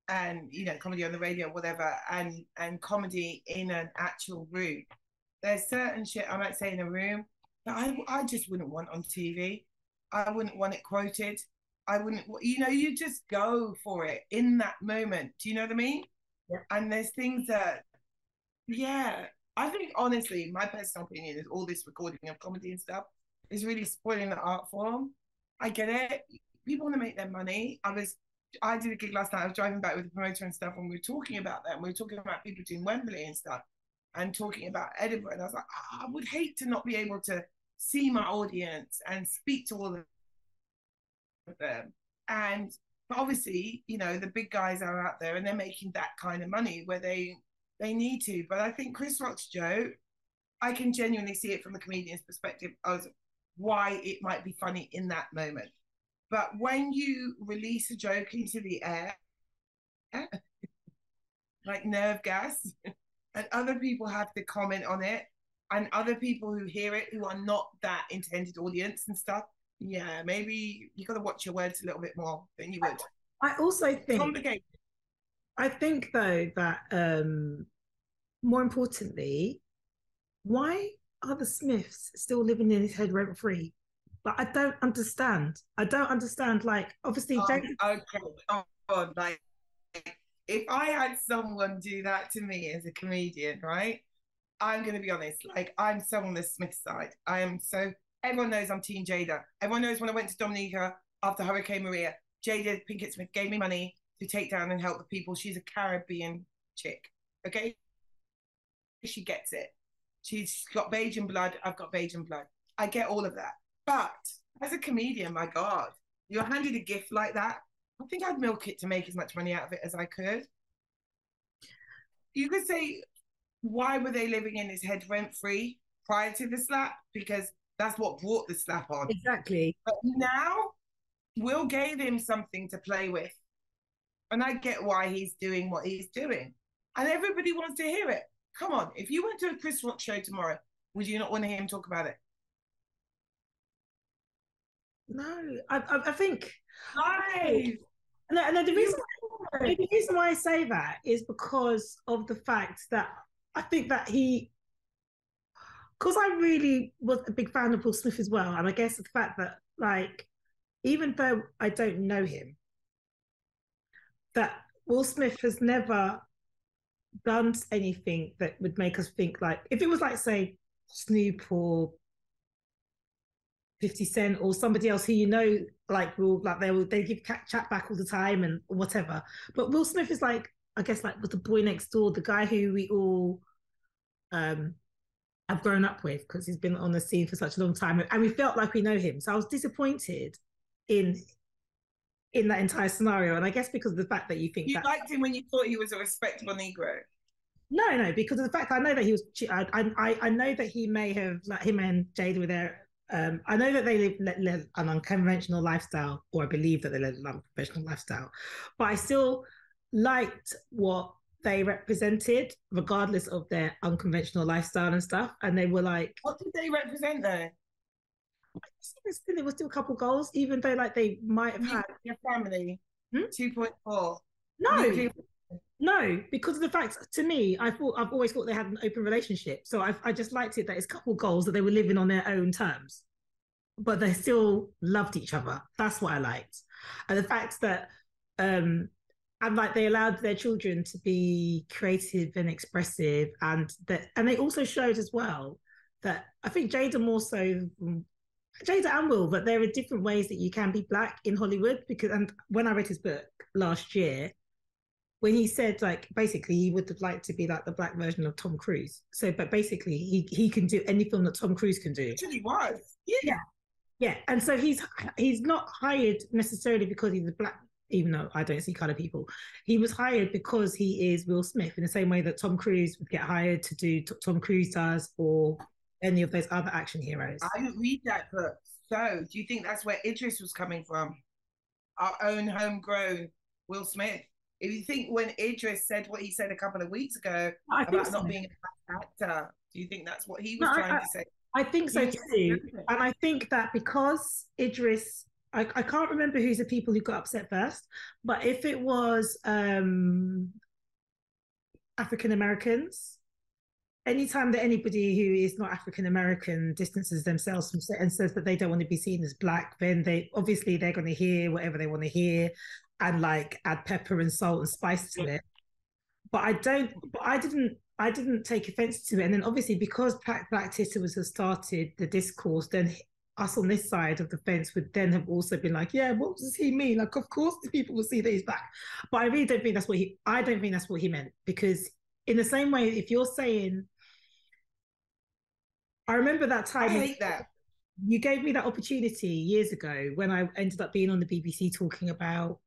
and you know comedy on the radio whatever and and comedy in an actual room there's certain shit i might say in a room that i, I just wouldn't want on tv i wouldn't want it quoted i wouldn't you know you just go for it in that moment do you know what i mean yeah. and there's things that yeah i think honestly my personal opinion is all this recording of comedy and stuff is really spoiling the art form i get it people want to make their money i was I did a gig last night. I was driving back with the promoter and stuff, and we were talking about that. And we were talking about people doing Wembley and stuff, and talking about Edinburgh. And I was like, oh, I would hate to not be able to see my audience and speak to all of them. And obviously, you know, the big guys are out there and they're making that kind of money where they they need to. But I think Chris Rock's joke, I can genuinely see it from the comedian's perspective as why it might be funny in that moment. But when you release a joke into the air, like nerve gas, and other people have to comment on it, and other people who hear it who are not that intended audience and stuff, yeah, maybe you got to watch your words a little bit more than you would. I also think I think though that um more importantly, why are the Smiths still living in his head rent free? But I don't understand. I don't understand. Like, obviously, um, James- okay, oh, like if I had someone do that to me as a comedian, right? I'm going to be honest. Like, I'm so on the Smith side. I am so. Everyone knows I'm Team Jada. Everyone knows when I went to Dominica after Hurricane Maria, Jada Pinkett Smith gave me money to take down and help the people. She's a Caribbean chick. Okay, she gets it. She's got Bajan blood. I've got Bajan blood. I get all of that. But as a comedian, my God, you're handed a gift like that. I think I'd milk it to make as much money out of it as I could. You could say, why were they living in his head rent free prior to the slap? Because that's what brought the slap on. Exactly. But now, Will gave him something to play with. And I get why he's doing what he's doing. And everybody wants to hear it. Come on, if you went to a Chris Rock show tomorrow, would you not want to hear him talk about it? No, I, I, I think. Nice. No, no, the reason the reason why I say that is because of the fact that I think that he, because I really was a big fan of Will Smith as well, and I guess the fact that like, even though I don't know him, that Will Smith has never done anything that would make us think like if it was like say Snoop or 50 Cent or somebody else who you know, like will like they will they give chat back all the time and whatever. But Will Smith is like, I guess like with the boy next door, the guy who we all um have grown up with because he's been on the scene for such a long time and we felt like we know him. So I was disappointed in in that entire scenario. And I guess because of the fact that you think you that, liked him when you thought he was a respectable Negro. No, no, because of the fact I know that he was. I, I, I know that he may have like him and Jada were there. Um, I know that they live, live an unconventional lifestyle, or I believe that they live an unconventional lifestyle, but I still liked what they represented, regardless of their unconventional lifestyle and stuff. And they were like, what did they represent though? Still, it was still a couple goals, even though like they might have had your family hmm? two point four. No, no, because of the fact to me, I thought I've always thought they had an open relationship. So I, I just liked it that it's couple goals that they were living on their own terms, but they still loved each other. That's what I liked, and the fact that um and like they allowed their children to be creative and expressive, and that and they also showed as well that I think Jada more so. Mm, Jada and Will, but there are different ways that you can be black in Hollywood because and when I read his book last year, when he said like basically he would have liked to be like the black version of Tom Cruise. So, but basically he he can do any film that Tom Cruise can do. Actually, was yeah. yeah, yeah. And so he's he's not hired necessarily because he's a black. Even though I don't see color people, he was hired because he is Will Smith in the same way that Tom Cruise would get hired to do t- Tom Cruise does or any of those other action heroes. I didn't read that book. So, do you think that's where Idris was coming from? Our own homegrown Will Smith. If you think when Idris said what he said a couple of weeks ago I about so. not being a actor, do you think that's what he was no, trying I, to say? I think so too. And I think that because Idris, I, I can't remember who's the people who got upset first, but if it was um, African Americans, anytime that anybody who is not African American distances themselves from and says that they don't want to be seen as black, then they obviously they're going to hear whatever they want to hear and like add pepper and salt and spice to it. But I don't. But I didn't. I didn't take offense to it. And then obviously because Black Black Twitter was has started the discourse, then us on this side of the fence would then have also been like, yeah, what does he mean? Like, of course, the people will see that he's black. But I really don't think that's what he. I don't think that's what he meant because in the same way, if you're saying, I remember that time. I hate that. You gave me that opportunity years ago when I ended up being on the BBC talking about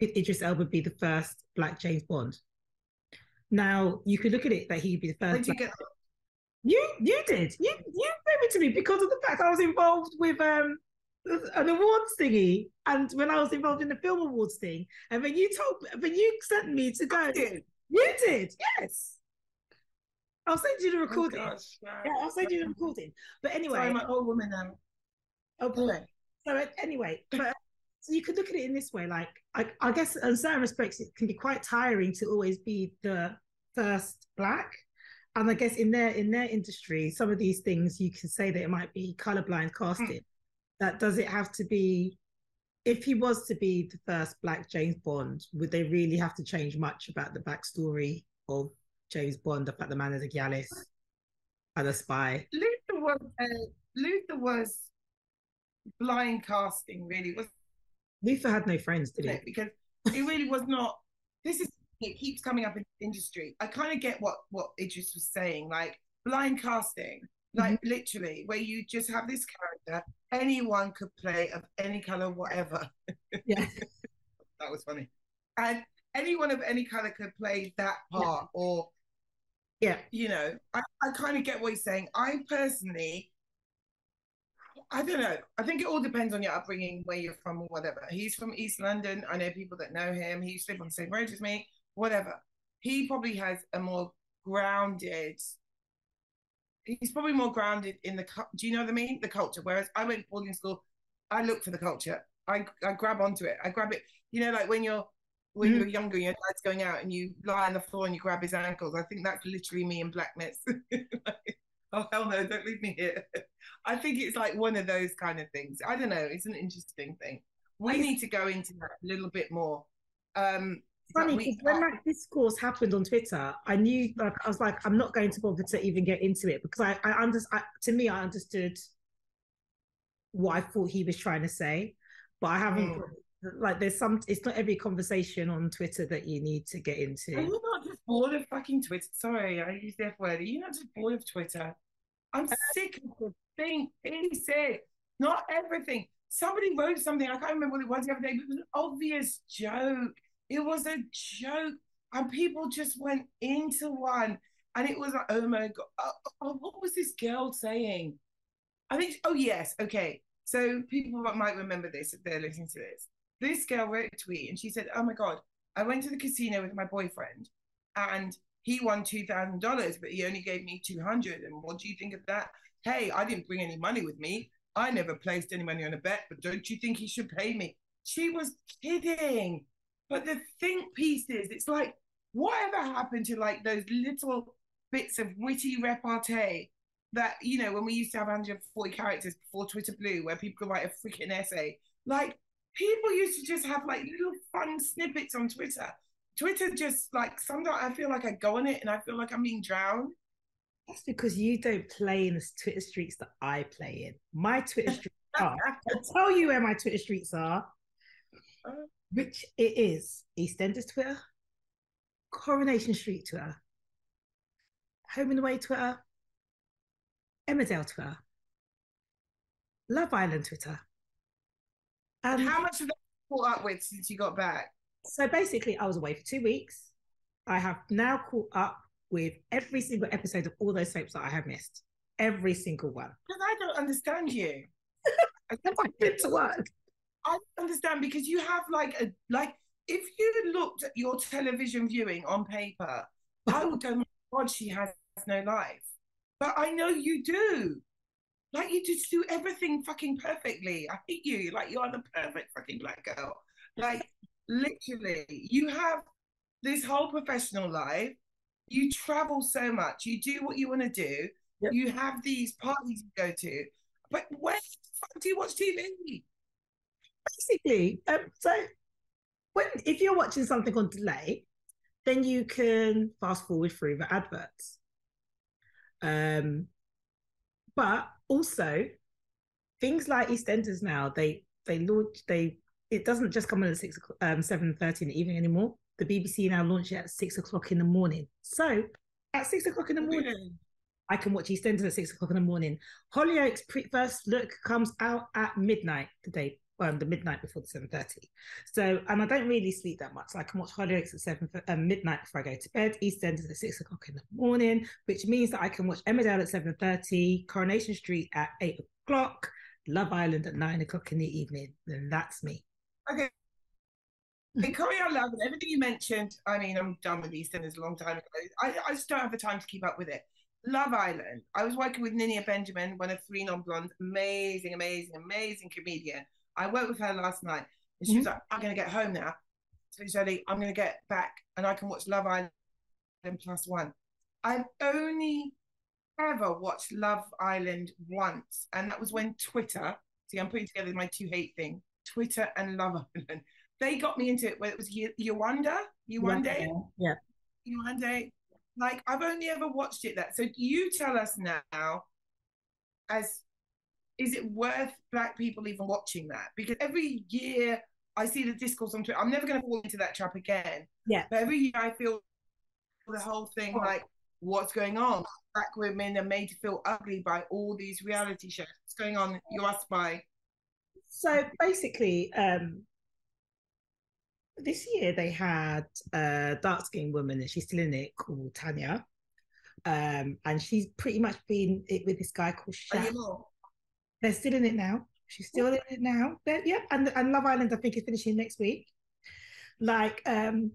Idris Elba be the first Black James Bond. Now you could look at it that he'd be the first. Get... you you did you you gave it to me because of the fact I was involved with um an awards thingy, and when I was involved in the film awards thing, and when you told when you sent me to go, did. you did yes. I'll send you the oh, recording. Oh gosh, yeah, I'll send you the recording. But anyway, Sorry, an old woman now. Oh boy. So uh, anyway, but um, so you could look at it in this way like I, I, guess in certain respects it can be quite tiring to always be the first black and i guess in their in their industry some of these things you can say that it might be colorblind casting mm. that does it have to be if he was to be the first black james bond would they really have to change much about the backstory of james bond the fact the man is a gyalis and a spy luther was uh, luther was blind casting really was Luther had no friends, did he? Because it really was not. This is it keeps coming up in industry. I kind of get what what Idris was saying, like blind casting, like mm-hmm. literally, where you just have this character, anyone could play of any color, whatever. Yeah, that was funny, and anyone of any color could play that part, yeah. or yeah, you know, I, I kind of get what he's saying. I personally I don't know. I think it all depends on your upbringing, where you're from, or whatever. He's from East London. I know people that know him. He used to live on the same road as me. Whatever. He probably has a more grounded. He's probably more grounded in the. Do you know what I mean? The culture. Whereas I went to boarding school, I look for the culture. I I grab onto it. I grab it. You know, like when you're when mm-hmm. you're younger, your dad's going out and you lie on the floor and you grab his ankles. I think that's literally me in blackness. like, oh hell no, don't leave me here. I think it's like one of those kind of things. I don't know. It's an interesting thing. We need to go into that a little bit more. Um, funny because when that discourse happened on Twitter, I knew like I was like, I'm not going to bother to even get into it because I, I understand. To me, I understood what I thought he was trying to say, but I haven't. Mm. Like, there's some. It's not every conversation on Twitter that you need to get into. Are you not just bored of fucking Twitter? Sorry, I use the F word. Are you not just bored of Twitter? I'm uh, sick of the thing. Really sick. Not everything. Somebody wrote something. I can't remember what it was the other day. But it was an obvious joke. It was a joke, and people just went into one. And it was like, oh my god, oh, oh, oh, what was this girl saying? I think, oh yes, okay. So people might remember this if they're listening to this. This girl wrote a tweet and she said, oh my god, I went to the casino with my boyfriend, and he won two thousand dollars, but he only gave me two hundred. And what do you think of that? Hey, I didn't bring any money with me. I never placed any money on a bet, but don't you think he should pay me? She was kidding. But the think pieces, it's like, whatever happened to like those little bits of witty repartee that, you know, when we used to have 140 characters before Twitter Blue, where people could write a freaking essay, like people used to just have like little fun snippets on Twitter. Twitter just like sometimes I feel like I go on it and I feel like I'm being drowned. That's because you don't play in the Twitter streets that I play in. My Twitter streets are. I'll tell you where my Twitter streets are. Uh, Which it is EastEnders Twitter, Coronation Street Twitter, Home and Away Twitter, Emmerdale Twitter, Love Island Twitter. And how much have you caught up with since you got back? So basically, I was away for two weeks. I have now caught up with every single episode of all those soaps that I have missed. Every single one. Because I don't understand you. I have been to work. I understand because you have like a like if you looked at your television viewing on paper, I would go, my God, she has no life. But I know you do. Like you just do everything fucking perfectly. I hate you. Like you're the perfect fucking black girl. Like literally, you have this whole professional life. You travel so much. You do what you want to do. Yep. You have these parties you go to. But where the fuck do you watch TV? Basically, um, so when if you're watching something on delay, then you can fast forward through the adverts. Um, but also things like EastEnders now they they launch they it doesn't just come on at six um seven thirty in the evening anymore. The BBC now launch it at six o'clock in the morning. So at six o'clock in the morning, I can watch EastEnders at six o'clock in the morning. Hollyoaks pre- first look comes out at midnight today um, the midnight before the seven thirty. So, and I don't really sleep that much. I can watch Hollyoaks at seven um, midnight before I go to bed. EastEnders at six o'clock in the morning, which means that I can watch Emmerdale at seven thirty, Coronation Street at eight o'clock, Love Island at nine o'clock in the evening. And that's me. Okay. In Korea, Love and everything you mentioned. I mean, I'm done with EastEnders a long time ago. I, I just don't have the time to keep up with it. Love Island. I was working with Ninia Benjamin, one of three non-blondes, amazing, amazing, amazing comedian. I worked with her last night, and she mm-hmm. was like, "I'm going to get home now." So ready. I'm going to get back, and I can watch Love Island plus one. I've only ever watched Love Island once, and that was when Twitter. See, I'm putting together my two hate thing: Twitter and Love Island. They got me into it. Where it was Yewande, Yewande, yeah, Yewande. Like I've only ever watched it that. So you tell us now, as is it worth black people even watching that? Because every year I see the discourse on Twitter. I'm never going to fall into that trap again. Yeah. But every year I feel the whole thing like, what's going on? Black women are made to feel ugly by all these reality shows. What's going on? You asked by. So basically, um, this year they had a dark skinned woman, and she's still in it, called Tanya. Um, and she's pretty much been it with this guy called Shaq. They're still in it now. She's still in it now. They're, yeah, and and Love Island I think is finishing next week. Like um,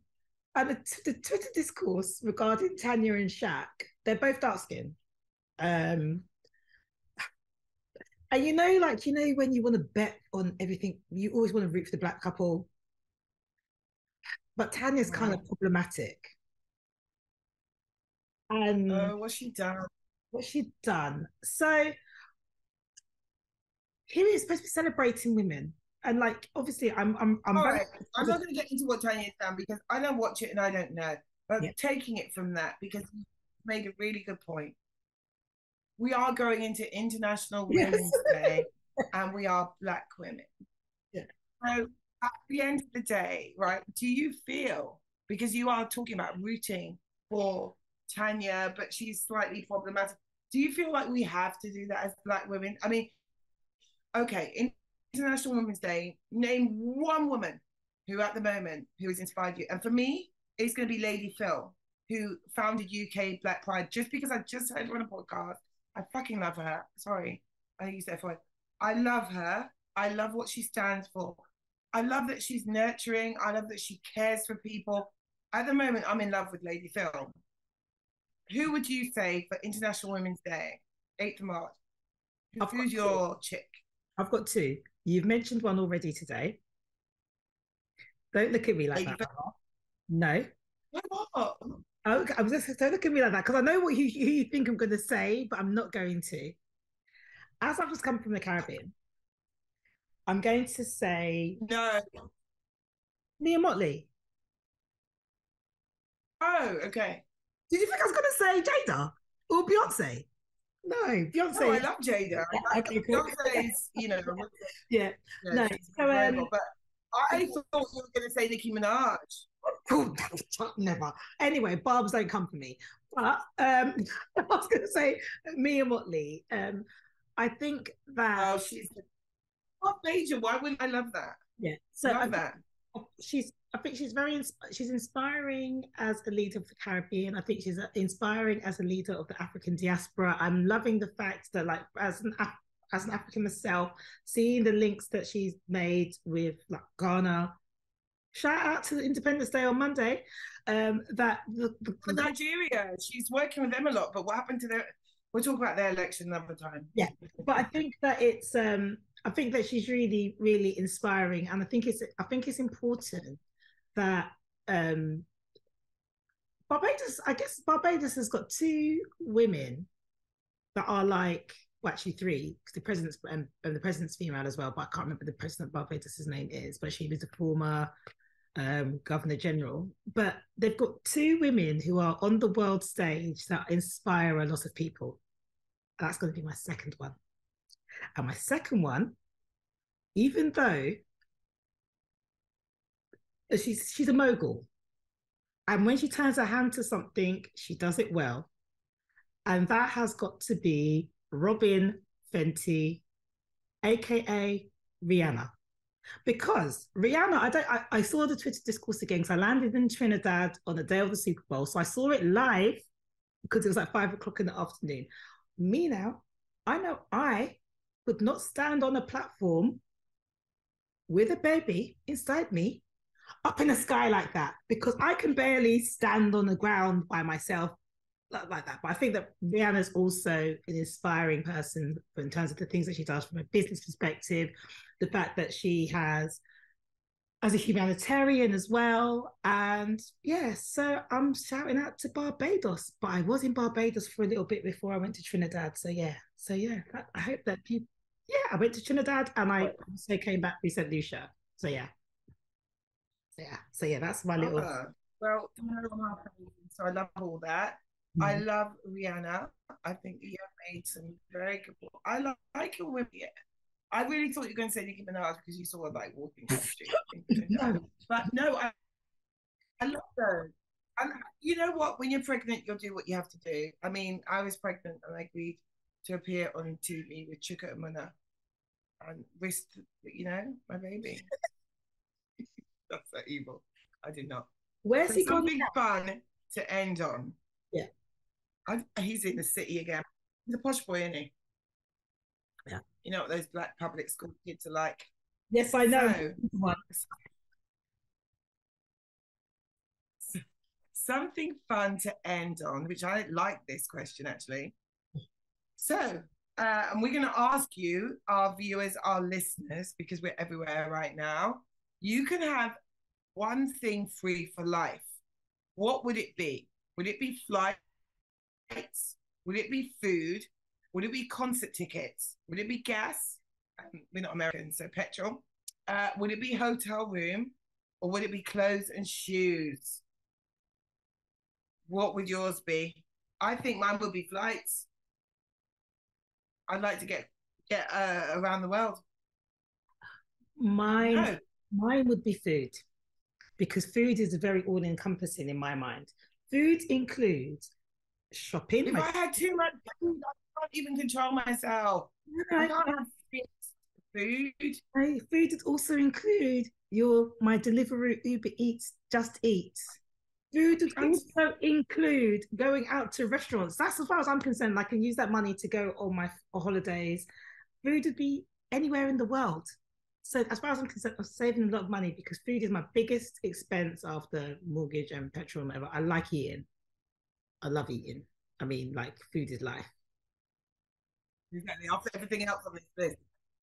and the, the Twitter discourse regarding Tanya and Shaq, they're both dark skinned. Um, and you know, like you know, when you want to bet on everything, you always want to root for the black couple. But Tanya's kind of problematic. And uh, what's she done? What's she done? So here is supposed to be celebrating women. And like obviously I'm I'm I'm, right. I'm not gonna get into what Tanya's done because I don't watch it and I don't know. But yeah. taking it from that because you made a really good point. We are going into International Women's Day. and we are black women. Yeah. So at the end of the day, right, do you feel because you are talking about rooting for Tanya, but she's slightly problematic. Do you feel like we have to do that as black women? I mean, okay, International Women's Day, name one woman who at the moment who has inspired you. And for me, it's going to be Lady Phil, who founded UK Black Pride. Just because I just heard her on a podcast, I fucking love her. Sorry, I use that for I love her. I love what she stands for. I love that she's nurturing. I love that she cares for people. At the moment, I'm in love with Lady Phil. Who would you say for International Women's Day, 8th of March? Who's your chick? I've got two. You've mentioned one already today. Don't look at me like that. No. What? Oh, okay, I'm just don't look at me like that because I know what you, you think I'm going to say, but I'm not going to. As I've just come from the Caribbean, I'm going to say no. Mia Mottley. Oh, okay. Did you think I was going to say Jada or Beyonce? No, Beyonce. No, I love Jada. Yeah, okay, cool. Beyonce is, you know, yeah. You know, no, so, um, but I thought you were going to say Nicki Minaj. Oh, never. Anyway, barbs don't come for me. But um, I was going to say Mia Mottley. Um, I think that oh, she's what major. Why wouldn't I love that? Yeah, so love I, that. She's. I think she's very. She's inspiring as a leader of the Caribbean. I think she's inspiring as a leader of the African diaspora. I'm loving the fact that, like, as an as an African myself, seeing the links that she's made with like Ghana. Shout out to the Independence Day on Monday. Um, that the, the, the Nigeria, she's working with them a lot. But what happened to their? We'll talk about their election another time. Yeah, but I think that it's. um I think that she's really, really inspiring, and I think it's. I think it's important that um Barbados. I guess Barbados has got two women that are like well, actually three, because the president's and the president's female as well, but I can't remember the president of Barbados' name is, but she was a former um, governor general. But they've got two women who are on the world stage that inspire a lot of people. That's going to be my second one. And my second one, even though she's she's a mogul, and when she turns her hand to something, she does it well. And that has got to be Robyn Fenty, aka Rihanna. Because Rihanna, I don't I, I saw the Twitter discourse again because I landed in Trinidad on the day of the Super Bowl. So I saw it live because it was like five o'clock in the afternoon. Me now, I know I could not stand on a platform with a baby inside me up in the sky like that because I can barely stand on the ground by myself like that. But I think that Rihanna's also an inspiring person in terms of the things that she does from a business perspective, the fact that she has as a humanitarian as well. And yeah, so I'm shouting out to Barbados, but I was in Barbados for a little bit before I went to Trinidad. So yeah, so yeah, I hope that people, yeah, I went to Trinidad and I also came back to St. Lucia. So yeah. Yeah, so yeah, that's my little. Uh, well, so I love all that. Mm. I love Rihanna. I think you have made some very good. I like, like your women. Yeah. I really thought you were going to say Nicki Minaj because you saw her like walking down the street. no. But no, I, I love her. And you know what? When you're pregnant, you'll do what you have to do. I mean, I was pregnant and I agreed to appear on TV with Chuka Umunna and risk, you know, my baby. That's so evil. I did not. Where's he something fun to end on? Yeah. I, he's in the city again. He's a posh boy, isn't he? Yeah. You know what those black public school kids are like? Yes, I know. So, something fun to end on, which I like this question actually. So, uh, and we're going to ask you, our viewers, our listeners, because we're everywhere right now, you can have one thing free for life. What would it be? Would it be flights? Would it be food? Would it be concert tickets? Would it be gas? Um, we're not Americans, so petrol. Uh, would it be hotel room? Or would it be clothes and shoes? What would yours be? I think mine would be flights. I'd like to get get uh, around the world? Mine, No. Mine would be food, because food is very all-encompassing in my mind. Food includes shopping. If my- I had too much food, I can't even control myself. I I- can't have fixed food. my food would also include your my delivery Uber Eats, Just Eat. Food would also include going out to restaurants. That's as far as I'm concerned. I can use that money to go on my holidays. Food would be anywhere in the world. So as far as I'm concerned, I'm saving a lot of money because food is my biggest expense after mortgage and petrol and whatever. I like eating. I love eating. I mean, like food is life. Exactly. After everything else on this list.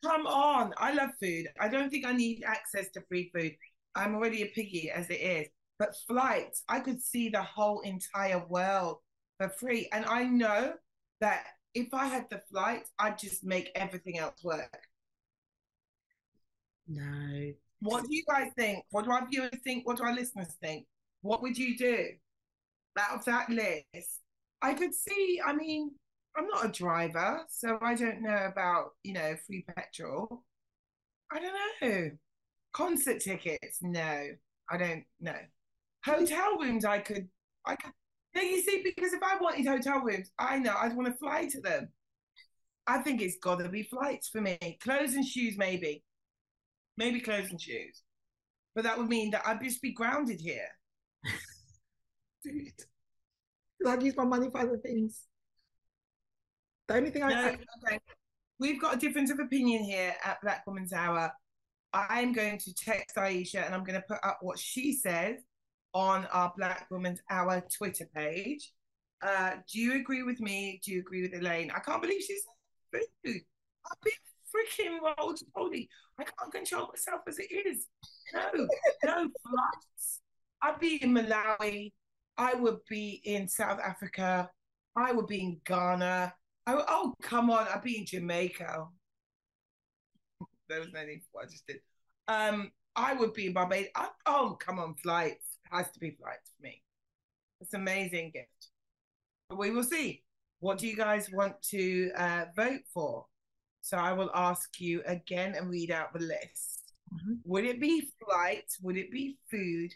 Come on. I love food. I don't think I need access to free food. I'm already a piggy as it is. But flights, I could see the whole entire world for free. And I know that if I had the flight, I'd just make everything else work. No. What do you guys think? What do our viewers think? What do our listeners think? What would you do out of that list? I could see, I mean, I'm not a driver, so I don't know about, you know, free petrol. I don't know. Concert tickets, no, I don't know. Hotel rooms, I could, I could. No, you see, because if I wanted hotel rooms, I know I'd want to fly to them. I think it's got to be flights for me. Clothes and shoes, maybe maybe clothes and shoes. But that would mean that I'd just be grounded here. Dude. I'd use my money for other things. The only thing I, No, okay. We've got a difference of opinion here at Black Woman's Hour. I'm going to text Aisha and I'm going to put up what she says on our Black Woman's Hour Twitter page. Uh, do you agree with me? Do you agree with Elaine? I can't believe she's food. Freaking rolled holy. I can't control myself as it is. No, no flights. I'd be in Malawi. I would be in South Africa. I would be in Ghana. I would, oh, come on. I'd be in Jamaica. There was no need for what I just did. Um, I would be in Barbados. I, oh, come on, flights. Has to be flights for me. It's amazing gift. But we will see. What do you guys want to uh, vote for? So I will ask you again and read out the list. Mhm. Would it be flights? Would it be food?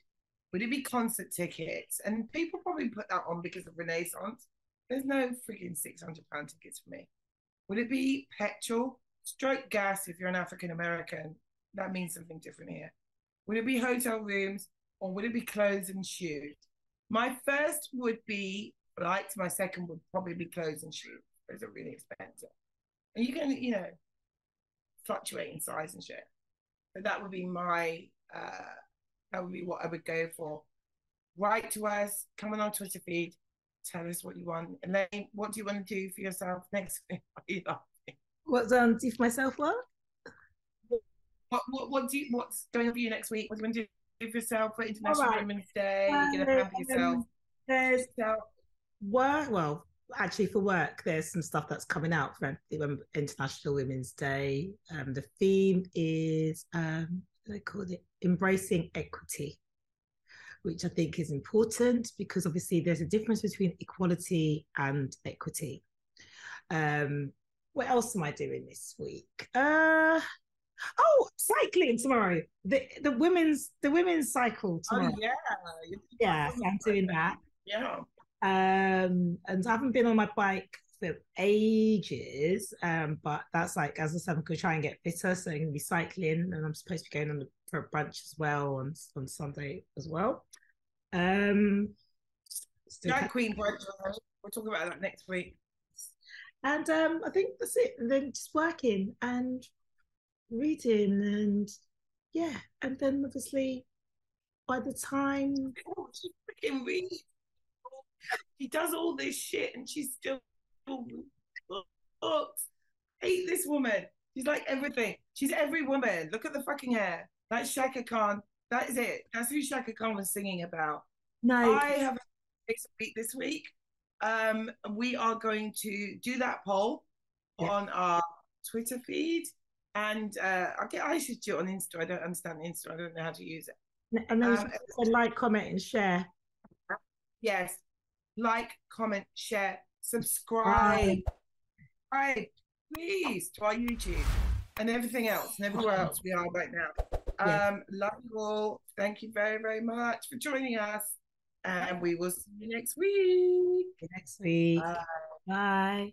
Would it be concert tickets? And people probably put that on because of Renaissance. There's no freaking six hundred pound tickets for me. Would it be petrol? Stroke gas if you're an African American. That means something different here. Would it be hotel rooms or would it be clothes and shoes? My first would be flights. My second would probably be clothes and shoes. Those are really expensive. And you can, you know, fluctuate in size and shit. But that would be my uh that would be what I would go for. Write to us, come on our Twitter feed, tell us what you want. Elaine, what do you want to do for yourself next week? Are you laughing? what's um do for myself what? What what what do you what's going on for you next week? What do you want to do for yourself for International Alright. Women's Day? You're gonna pamper Um, yourself. There's So, work well actually for work there's some stuff that's coming out for international women's day um the theme is um they call it embracing equity which i think is important because obviously there's a difference between equality and equity um what else am i doing this week uh oh cycling tomorrow the the women's the women's cycle tomorrow. oh yeah. yeah i'm doing that Yeah. Um and I haven't been on my bike for ages um but that's like as I said I'm gonna try and get fitter so I'm gonna be cycling and I'm supposed to be going on the, for a brunch as well on on Sunday as well um Drag Queen brunch. We'll talk about that next week. and um I think that's it and then just working and reading and yeah and then obviously by the time Oh, she freaking reads. She does all this shit and she's still books. Hate this woman. She's like everything. She's every woman. Look at the fucking hair. That's Chaka Khan. That is it. That's who Chaka Khan was singing about. no I have a week this week. Um, we are going to do that poll Yeah. on our Twitter feed, and uh, I'll get Aisha to do it on Insta. I don't understand Insta. I don't know how to use it. and then um, like comment and share Yes, like, comment, share, subscribe. Right. please, to our YouTube and everything else and everywhere else we are right now. Yeah. Um, love you all. Thank you very, very much for joining us. And we will see you next week. Next week. Bye. Bye.